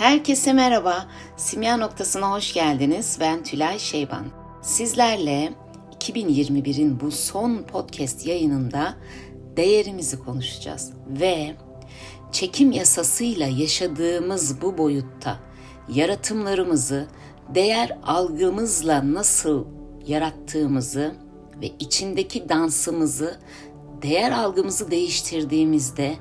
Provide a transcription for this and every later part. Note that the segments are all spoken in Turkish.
Herkese merhaba. Simya noktasına hoş geldiniz. Ben Tülay Şeyban. Sizlerle 2021'in bu son podcast yayınında değerimizi konuşacağız ve çekim yasasıyla yaşadığımız bu boyutta yaratımlarımızı değer algımızla nasıl yarattığımızı ve içindeki dansımızı değer algımızı değiştirdiğimizde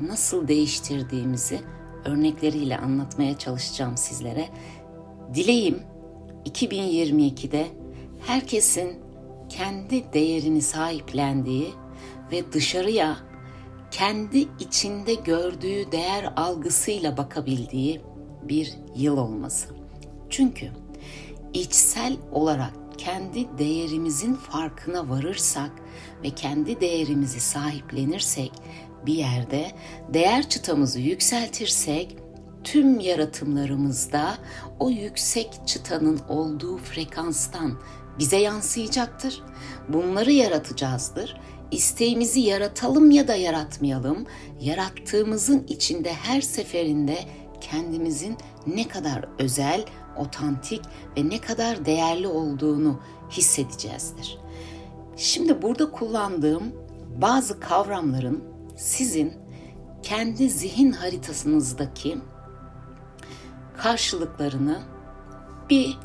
nasıl değiştirdiğimizi örnekleriyle anlatmaya çalışacağım sizlere. Dileğim 2022'de herkesin kendi değerini sahiplendiği ve dışarıya kendi içinde gördüğü değer algısıyla bakabildiği bir yıl olması. Çünkü içsel olarak kendi değerimizin farkına varırsak ve kendi değerimizi sahiplenirsek bir yerde değer çıtamızı yükseltirsek tüm yaratımlarımızda o yüksek çıtanın olduğu frekanstan bize yansıyacaktır. Bunları yaratacağızdır. İsteğimizi yaratalım ya da yaratmayalım, yarattığımızın içinde her seferinde kendimizin ne kadar özel, otantik ve ne kadar değerli olduğunu hissedeceğizdir. Şimdi burada kullandığım bazı kavramların sizin kendi zihin haritasınızdaki karşılıklarını bir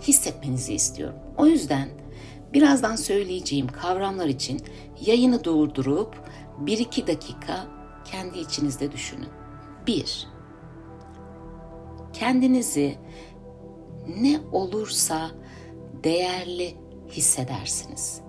hissetmenizi istiyorum. O yüzden birazdan söyleyeceğim kavramlar için yayını durdurup 1-2 dakika kendi içinizde düşünün. 1. Kendinizi ne olursa değerli hissedersiniz.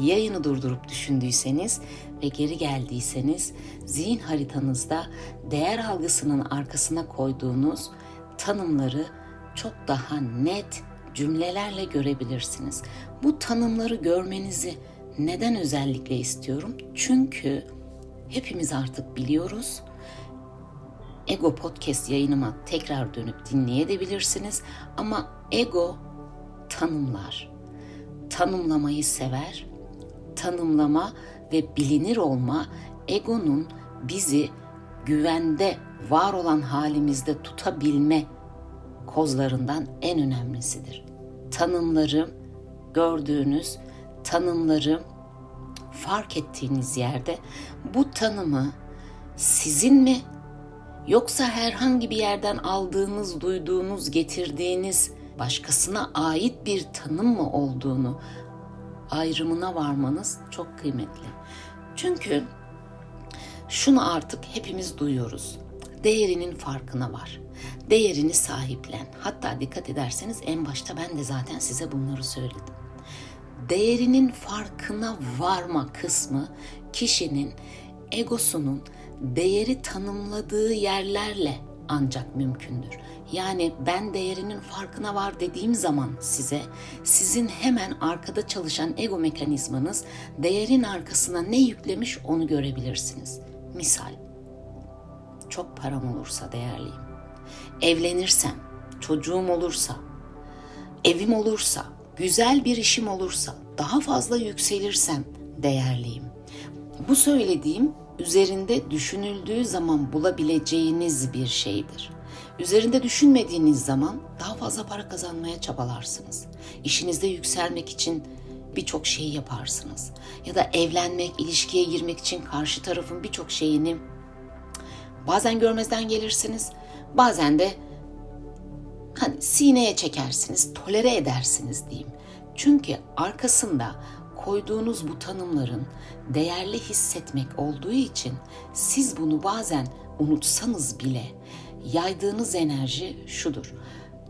Yayını durdurup düşündüyseniz ve geri geldiyseniz zihin haritanızda değer algısının arkasına koyduğunuz tanımları çok daha net cümlelerle görebilirsiniz. Bu tanımları görmenizi neden özellikle istiyorum? Çünkü hepimiz artık biliyoruz. Ego Podcast yayınıma tekrar dönüp dinleyebilirsiniz ama ego tanımlar. Tanımlamayı sever tanımlama ve bilinir olma egonun bizi güvende var olan halimizde tutabilme kozlarından en önemlisidir. Tanımları gördüğünüz tanımları fark ettiğiniz yerde bu tanımı sizin mi yoksa herhangi bir yerden aldığınız, duyduğunuz, getirdiğiniz başkasına ait bir tanım mı olduğunu ayrımına varmanız çok kıymetli. Çünkü şunu artık hepimiz duyuyoruz. Değerinin farkına var. Değerini sahiplen. Hatta dikkat ederseniz en başta ben de zaten size bunları söyledim. Değerinin farkına varma kısmı kişinin egosunun değeri tanımladığı yerlerle ancak mümkündür. Yani ben değerinin farkına var dediğim zaman size sizin hemen arkada çalışan ego mekanizmanız değerin arkasına ne yüklemiş onu görebilirsiniz. Misal çok param olursa değerliyim. Evlenirsem, çocuğum olursa, evim olursa, güzel bir işim olursa, daha fazla yükselirsem değerliyim. Bu söylediğim üzerinde düşünüldüğü zaman bulabileceğiniz bir şeydir. Üzerinde düşünmediğiniz zaman daha fazla para kazanmaya çabalarsınız. İşinizde yükselmek için birçok şeyi yaparsınız. Ya da evlenmek, ilişkiye girmek için karşı tarafın birçok şeyini bazen görmezden gelirsiniz, bazen de hani sineye çekersiniz, tolere edersiniz diyeyim. Çünkü arkasında koyduğunuz bu tanımların değerli hissetmek olduğu için siz bunu bazen unutsanız bile yaydığınız enerji şudur.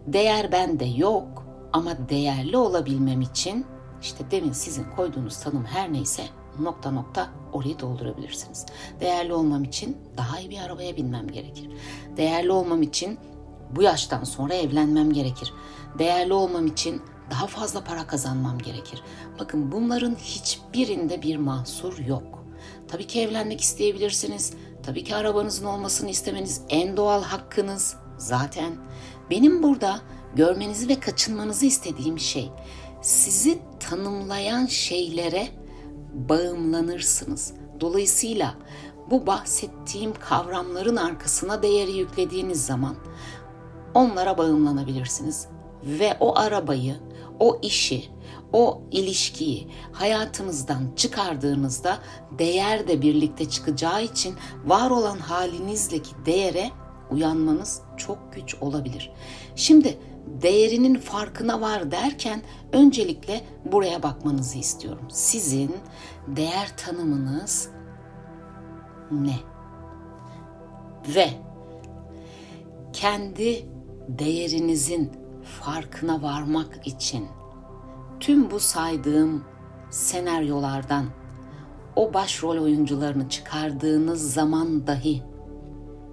Değer bende yok ama değerli olabilmem için işte demin sizin koyduğunuz tanım her neyse nokta nokta orayı doldurabilirsiniz. Değerli olmam için daha iyi bir arabaya binmem gerekir. Değerli olmam için bu yaştan sonra evlenmem gerekir. Değerli olmam için daha fazla para kazanmam gerekir. Bakın bunların hiçbirinde bir mahsur yok. Tabii ki evlenmek isteyebilirsiniz. Tabii ki arabanızın olmasını istemeniz en doğal hakkınız. Zaten benim burada görmenizi ve kaçınmanızı istediğim şey sizi tanımlayan şeylere bağımlanırsınız. Dolayısıyla bu bahsettiğim kavramların arkasına değeri yüklediğiniz zaman onlara bağımlanabilirsiniz ve o arabayı, o işi, o ilişkiyi hayatınızdan çıkardığınızda değer de birlikte çıkacağı için var olan halinizdeki değere uyanmanız çok güç olabilir. Şimdi değerinin farkına var derken öncelikle buraya bakmanızı istiyorum. Sizin değer tanımınız ne? Ve kendi değerinizin farkına varmak için tüm bu saydığım senaryolardan o başrol oyuncularını çıkardığınız zaman dahi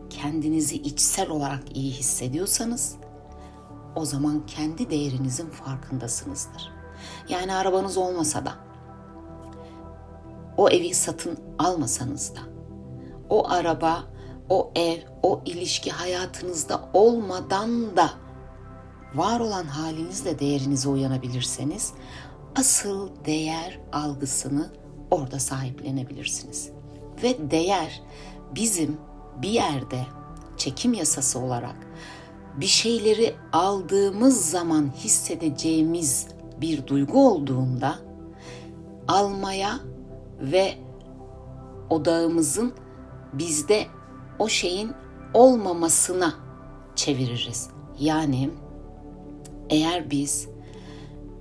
kendinizi içsel olarak iyi hissediyorsanız o zaman kendi değerinizin farkındasınızdır. Yani arabanız olmasa da o evi satın almasanız da o araba, o ev, o ilişki hayatınızda olmadan da var olan halinizle değerinize uyanabilirseniz asıl değer algısını orada sahiplenebilirsiniz. Ve değer bizim bir yerde çekim yasası olarak bir şeyleri aldığımız zaman hissedeceğimiz bir duygu olduğunda almaya ve odağımızın bizde o şeyin olmamasına çeviririz. Yani eğer biz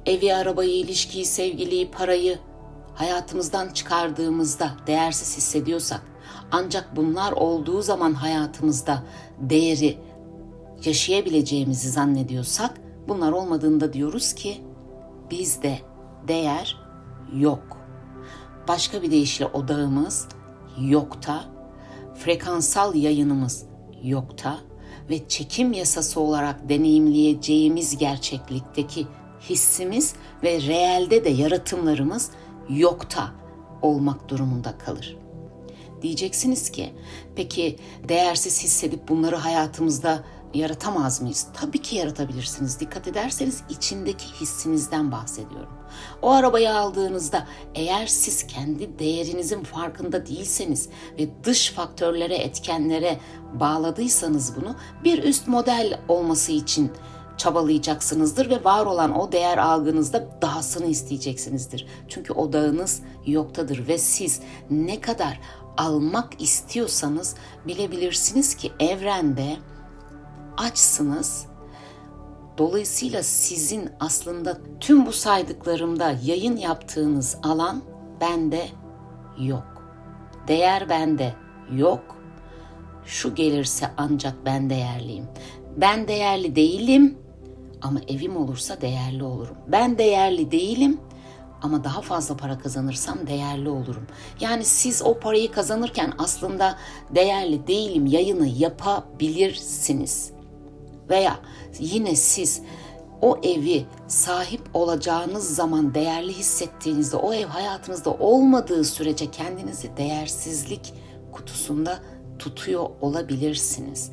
evi, arabayı, ilişkiyi, sevgiliyi, parayı hayatımızdan çıkardığımızda değersiz hissediyorsak ancak bunlar olduğu zaman hayatımızda değeri yaşayabileceğimizi zannediyorsak bunlar olmadığında diyoruz ki bizde değer yok. Başka bir deyişle odağımız yokta, frekansal yayınımız yokta ve çekim yasası olarak deneyimleyeceğimiz gerçeklikteki hissimiz ve reelde de yaratımlarımız yokta olmak durumunda kalır. Diyeceksiniz ki peki değersiz hissedip bunları hayatımızda yaratamaz mıyız? Tabii ki yaratabilirsiniz. Dikkat ederseniz içindeki hissinizden bahsediyorum. O arabayı aldığınızda eğer siz kendi değerinizin farkında değilseniz ve dış faktörlere, etkenlere bağladıysanız bunu bir üst model olması için çabalayacaksınızdır ve var olan o değer algınızda dahasını isteyeceksinizdir. Çünkü odağınız yoktadır ve siz ne kadar almak istiyorsanız bilebilirsiniz ki evrende açsınız. Dolayısıyla sizin aslında tüm bu saydıklarımda yayın yaptığınız alan bende yok. Değer bende yok. Şu gelirse ancak ben değerliyim. Ben değerli değilim ama evim olursa değerli olurum. Ben değerli değilim ama daha fazla para kazanırsam değerli olurum. Yani siz o parayı kazanırken aslında değerli değilim yayını yapabilirsiniz. Veya yine siz o evi sahip olacağınız zaman değerli hissettiğinizde o ev hayatınızda olmadığı sürece kendinizi değersizlik kutusunda tutuyor olabilirsiniz.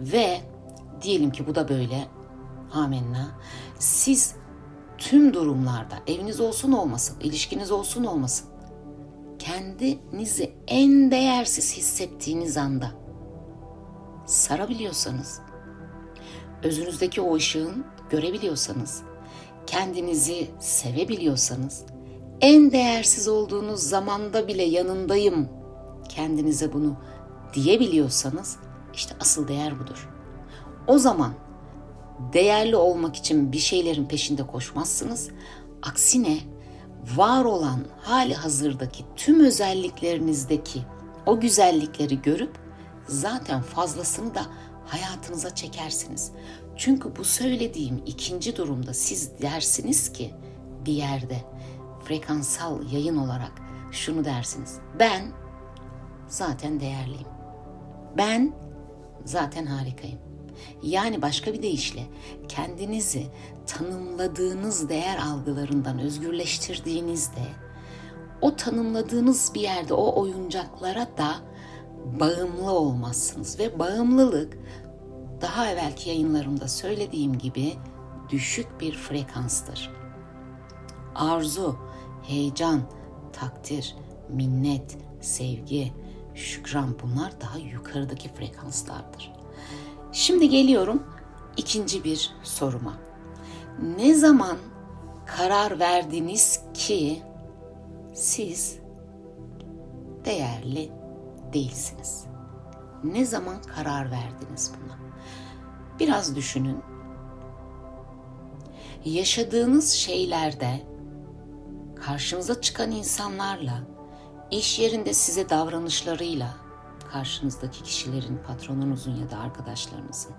Ve diyelim ki bu da böyle amenna. Siz tüm durumlarda eviniz olsun olmasın, ilişkiniz olsun olmasın kendinizi en değersiz hissettiğiniz anda sarabiliyorsanız, özünüzdeki o ışığın görebiliyorsanız, kendinizi sevebiliyorsanız, en değersiz olduğunuz zamanda bile yanındayım kendinize bunu diyebiliyorsanız işte asıl değer budur. O zaman değerli olmak için bir şeylerin peşinde koşmazsınız. Aksine var olan hali hazırdaki tüm özelliklerinizdeki o güzellikleri görüp zaten fazlasını da hayatınıza çekersiniz. Çünkü bu söylediğim ikinci durumda siz dersiniz ki bir yerde frekansal yayın olarak şunu dersiniz. Ben zaten değerliyim. Ben zaten harikayım. Yani başka bir deyişle kendinizi tanımladığınız değer algılarından özgürleştirdiğinizde o tanımladığınız bir yerde o oyuncaklara da bağımlı olmazsınız ve bağımlılık daha evvelki yayınlarımda söylediğim gibi düşük bir frekanstır. Arzu, heyecan, takdir, minnet, sevgi, şükran bunlar daha yukarıdaki frekanslardır. Şimdi geliyorum ikinci bir soruma. Ne zaman karar verdiniz ki siz değerli değilsiniz? Ne zaman karar verdiniz buna? Biraz düşünün. Yaşadığınız şeylerde karşınıza çıkan insanlarla, iş yerinde size davranışlarıyla, karşınızdaki kişilerin, patronunuzun ya da arkadaşlarınızın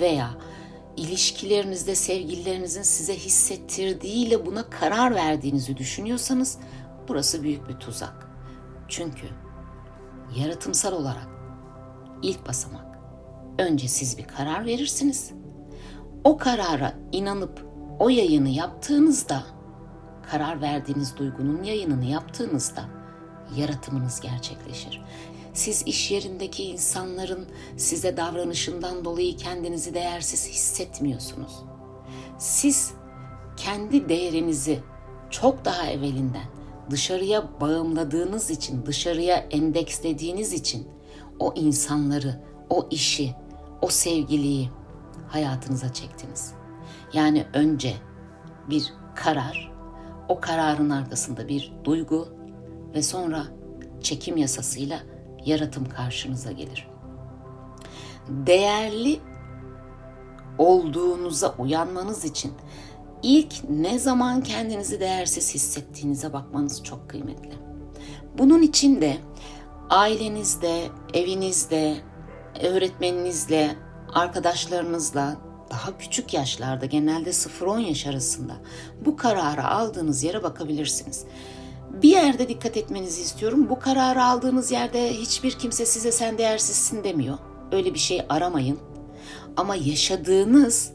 veya ilişkilerinizde sevgililerinizin size hissettirdiğiyle buna karar verdiğinizi düşünüyorsanız burası büyük bir tuzak. Çünkü yaratımsal olarak ilk basamak önce siz bir karar verirsiniz. O karara inanıp o yayını yaptığınızda karar verdiğiniz duygunun yayınını yaptığınızda yaratımınız gerçekleşir. Siz iş yerindeki insanların size davranışından dolayı kendinizi değersiz hissetmiyorsunuz. Siz kendi değerinizi çok daha evvelinden dışarıya bağımladığınız için, dışarıya endekslediğiniz için o insanları, o işi, o sevgiliyi hayatınıza çektiniz. Yani önce bir karar, o kararın arkasında bir duygu ve sonra çekim yasasıyla yaratım karşınıza gelir. Değerli olduğunuza uyanmanız için ilk ne zaman kendinizi değersiz hissettiğinize bakmanız çok kıymetli. Bunun için de ailenizde, evinizde, öğretmeninizle, arkadaşlarınızla daha küçük yaşlarda genelde 0-10 yaş arasında bu kararı aldığınız yere bakabilirsiniz. Bir yerde dikkat etmenizi istiyorum. Bu kararı aldığınız yerde hiçbir kimse size sen değersizsin demiyor. Öyle bir şey aramayın. Ama yaşadığınız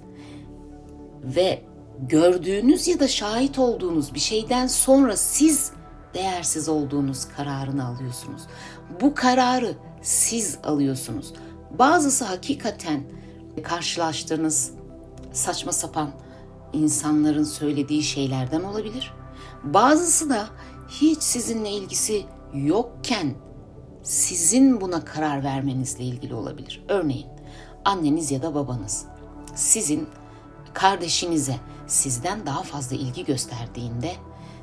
ve gördüğünüz ya da şahit olduğunuz bir şeyden sonra siz değersiz olduğunuz kararını alıyorsunuz. Bu kararı siz alıyorsunuz. Bazısı hakikaten karşılaştığınız saçma sapan insanların söylediği şeylerden olabilir. Bazısı da hiç sizinle ilgisi yokken sizin buna karar vermenizle ilgili olabilir. Örneğin anneniz ya da babanız sizin kardeşinize sizden daha fazla ilgi gösterdiğinde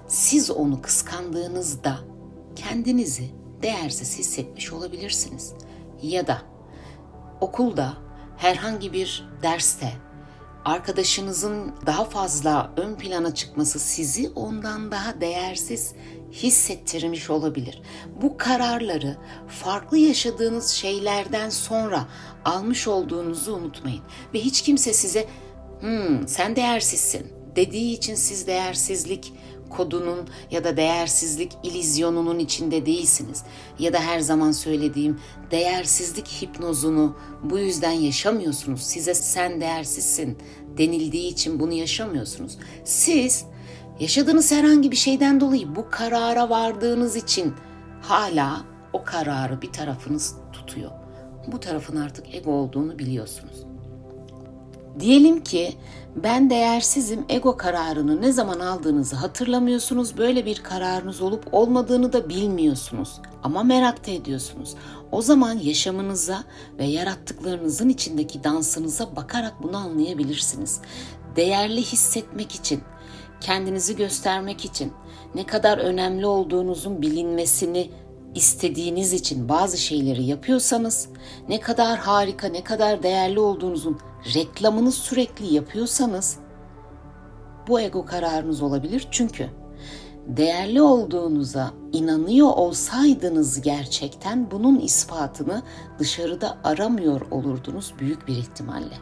siz onu kıskandığınızda kendinizi değersiz hissetmiş olabilirsiniz. Ya da okulda herhangi bir derste arkadaşınızın daha fazla ön plana çıkması sizi ondan daha değersiz hissettirmiş olabilir. Bu kararları farklı yaşadığınız şeylerden sonra almış olduğunuzu unutmayın ve hiç kimse size "Hmm, sen değersizsin." dediği için siz değersizlik kodunun ya da değersizlik ilizyonunun içinde değilsiniz. Ya da her zaman söylediğim değersizlik hipnozunu bu yüzden yaşamıyorsunuz. Size sen değersizsin denildiği için bunu yaşamıyorsunuz. Siz yaşadığınız herhangi bir şeyden dolayı bu karara vardığınız için hala o kararı bir tarafınız tutuyor. Bu tarafın artık ego olduğunu biliyorsunuz. Diyelim ki ben değersizim ego kararını ne zaman aldığınızı hatırlamıyorsunuz. Böyle bir kararınız olup olmadığını da bilmiyorsunuz. Ama merak da ediyorsunuz. O zaman yaşamınıza ve yarattıklarınızın içindeki dansınıza bakarak bunu anlayabilirsiniz. Değerli hissetmek için, kendinizi göstermek için, ne kadar önemli olduğunuzun bilinmesini istediğiniz için bazı şeyleri yapıyorsanız, ne kadar harika, ne kadar değerli olduğunuzun reklamını sürekli yapıyorsanız bu ego kararınız olabilir. Çünkü değerli olduğunuza inanıyor olsaydınız gerçekten bunun ispatını dışarıda aramıyor olurdunuz büyük bir ihtimalle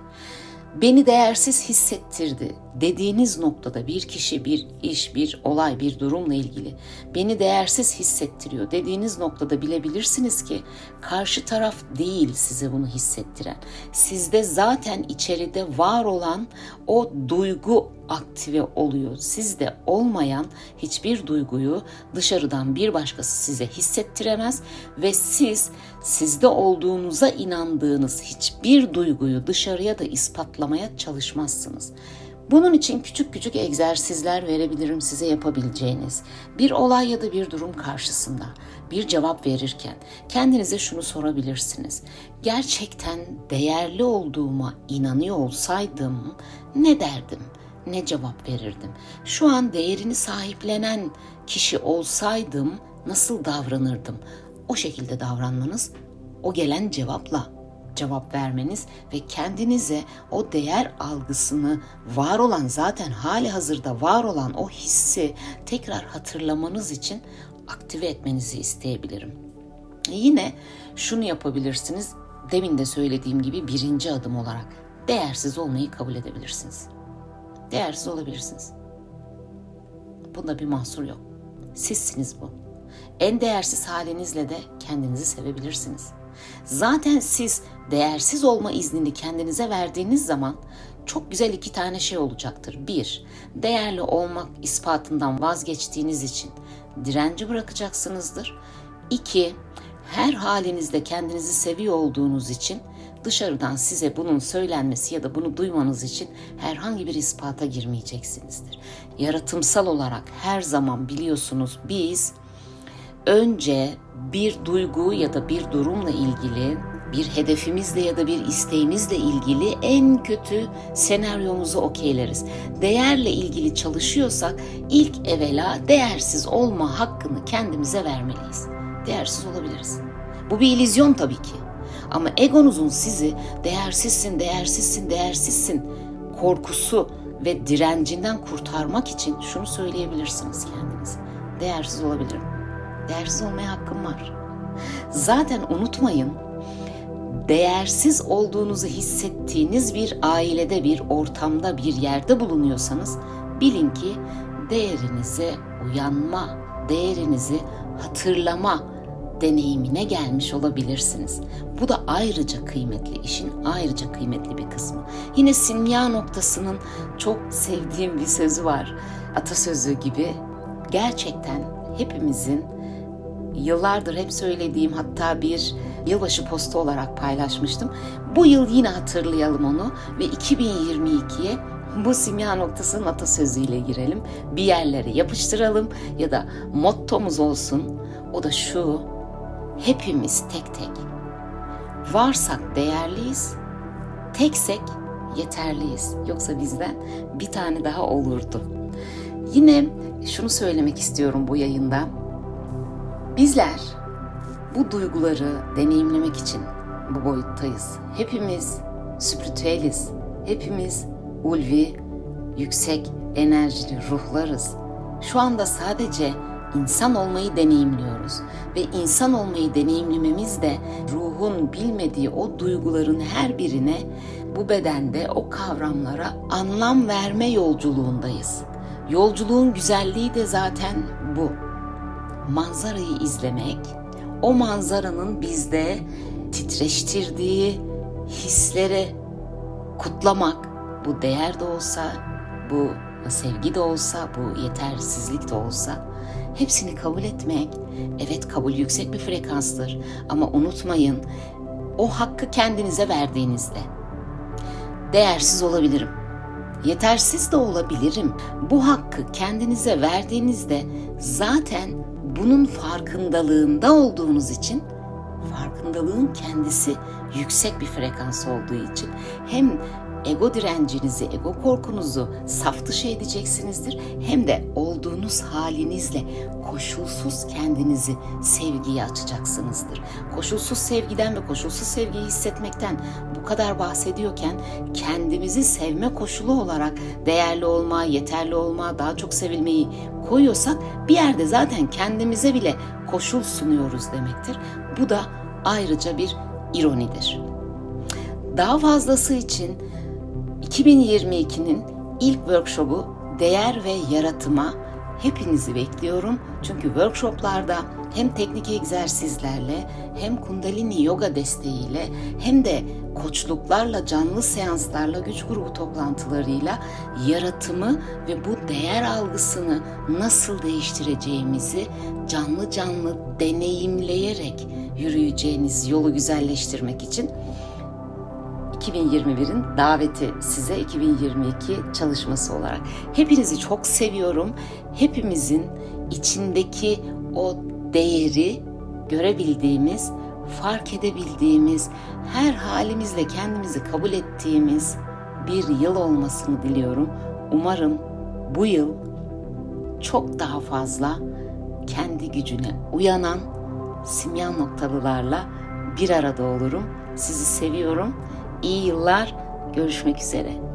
beni değersiz hissettirdi dediğiniz noktada bir kişi, bir iş, bir olay, bir durumla ilgili beni değersiz hissettiriyor dediğiniz noktada bilebilirsiniz ki karşı taraf değil size bunu hissettiren. Sizde zaten içeride var olan o duygu aktive oluyor. Sizde olmayan hiçbir duyguyu dışarıdan bir başkası size hissettiremez ve siz sizde olduğunuza inandığınız hiçbir duyguyu dışarıya da ispatlamaya çalışmazsınız. Bunun için küçük küçük egzersizler verebilirim size yapabileceğiniz. Bir olay ya da bir durum karşısında bir cevap verirken kendinize şunu sorabilirsiniz. Gerçekten değerli olduğuma inanıyor olsaydım ne derdim? Ne cevap verirdim? Şu an değerini sahiplenen kişi olsaydım nasıl davranırdım? O şekilde davranmanız o gelen cevapla cevap vermeniz ve kendinize o değer algısını var olan zaten hali hazırda var olan o hissi tekrar hatırlamanız için aktive etmenizi isteyebilirim. Yine şunu yapabilirsiniz. Demin de söylediğim gibi birinci adım olarak değersiz olmayı kabul edebilirsiniz. Değersiz olabilirsiniz. Bunda bir mahsur yok. Sizsiniz bu. En değersiz halinizle de kendinizi sevebilirsiniz. Zaten siz değersiz olma iznini kendinize verdiğiniz zaman çok güzel iki tane şey olacaktır. Bir, değerli olmak ispatından vazgeçtiğiniz için direnci bırakacaksınızdır. İki, her halinizde kendinizi seviyor olduğunuz için dışarıdan size bunun söylenmesi ya da bunu duymanız için herhangi bir ispata girmeyeceksinizdir. Yaratımsal olarak her zaman biliyorsunuz biz önce bir duygu ya da bir durumla ilgili bir hedefimizle ya da bir isteğimizle ilgili en kötü senaryomuzu okeyleriz. Değerle ilgili çalışıyorsak ilk evvela değersiz olma hakkını kendimize vermeliyiz. Değersiz olabiliriz. Bu bir illüzyon tabii ki. Ama egonuzun sizi değersizsin, değersizsin, değersizsin korkusu ve direncinden kurtarmak için şunu söyleyebilirsiniz kendinize. Değersiz olabilirim. Değersiz olmaya hakkım var. Zaten unutmayın değersiz olduğunuzu hissettiğiniz bir ailede, bir ortamda, bir yerde bulunuyorsanız bilin ki değerinize uyanma, değerinizi hatırlama deneyimine gelmiş olabilirsiniz. Bu da ayrıca kıymetli, işin ayrıca kıymetli bir kısmı. Yine simya noktasının çok sevdiğim bir sözü var. Atasözü gibi gerçekten hepimizin yıllardır hep söylediğim hatta bir yılbaşı postu olarak paylaşmıştım. Bu yıl yine hatırlayalım onu ve 2022'ye bu simya noktasının atasözüyle girelim. Bir yerlere yapıştıralım ya da mottomuz olsun. O da şu. Hepimiz tek tek. Varsak değerliyiz. Teksek yeterliyiz. Yoksa bizden bir tane daha olurdu. Yine şunu söylemek istiyorum bu yayında. Bizler bu duyguları deneyimlemek için bu boyuttayız. Hepimiz spiritüeliz. Hepimiz ulvi, yüksek enerjili ruhlarız. Şu anda sadece insan olmayı deneyimliyoruz ve insan olmayı deneyimlememiz de ruhun bilmediği o duyguların her birine bu bedende o kavramlara anlam verme yolculuğundayız. Yolculuğun güzelliği de zaten bu. Manzarayı izlemek, o manzaranın bizde titreştirdiği hisleri kutlamak, bu değer de olsa, bu sevgi de olsa, bu yetersizlik de olsa hepsini kabul etmek. Evet kabul yüksek bir frekanstır ama unutmayın o hakkı kendinize verdiğinizde değersiz olabilirim. Yetersiz de olabilirim. Bu hakkı kendinize verdiğinizde zaten bunun farkındalığında olduğunuz için farkındalığın kendisi yüksek bir frekans olduğu için hem ego direncinizi, ego korkunuzu saf dışı edeceksinizdir. Hem de olduğunuz halinizle koşulsuz kendinizi sevgiye açacaksınızdır. Koşulsuz sevgiden ve koşulsuz sevgiyi hissetmekten bu kadar bahsediyorken kendimizi sevme koşulu olarak değerli olma, yeterli olma, daha çok sevilmeyi koyuyorsak bir yerde zaten kendimize bile koşul sunuyoruz demektir. Bu da ayrıca bir ironidir. Daha fazlası için 2022'nin ilk workshopu değer ve yaratıma hepinizi bekliyorum. Çünkü workshoplarda hem teknik egzersizlerle hem kundalini yoga desteğiyle hem de koçluklarla, canlı seanslarla, güç grubu toplantılarıyla yaratımı ve bu değer algısını nasıl değiştireceğimizi canlı canlı deneyimleyerek yürüyeceğiniz yolu güzelleştirmek için 2021'in daveti size 2022 çalışması olarak. Hepinizi çok seviyorum. Hepimizin içindeki o değeri görebildiğimiz, fark edebildiğimiz, her halimizle kendimizi kabul ettiğimiz bir yıl olmasını diliyorum. Umarım bu yıl çok daha fazla kendi gücüne uyanan simyan noktalılarla bir arada olurum. Sizi seviyorum. İyi yıllar. Görüşmek üzere.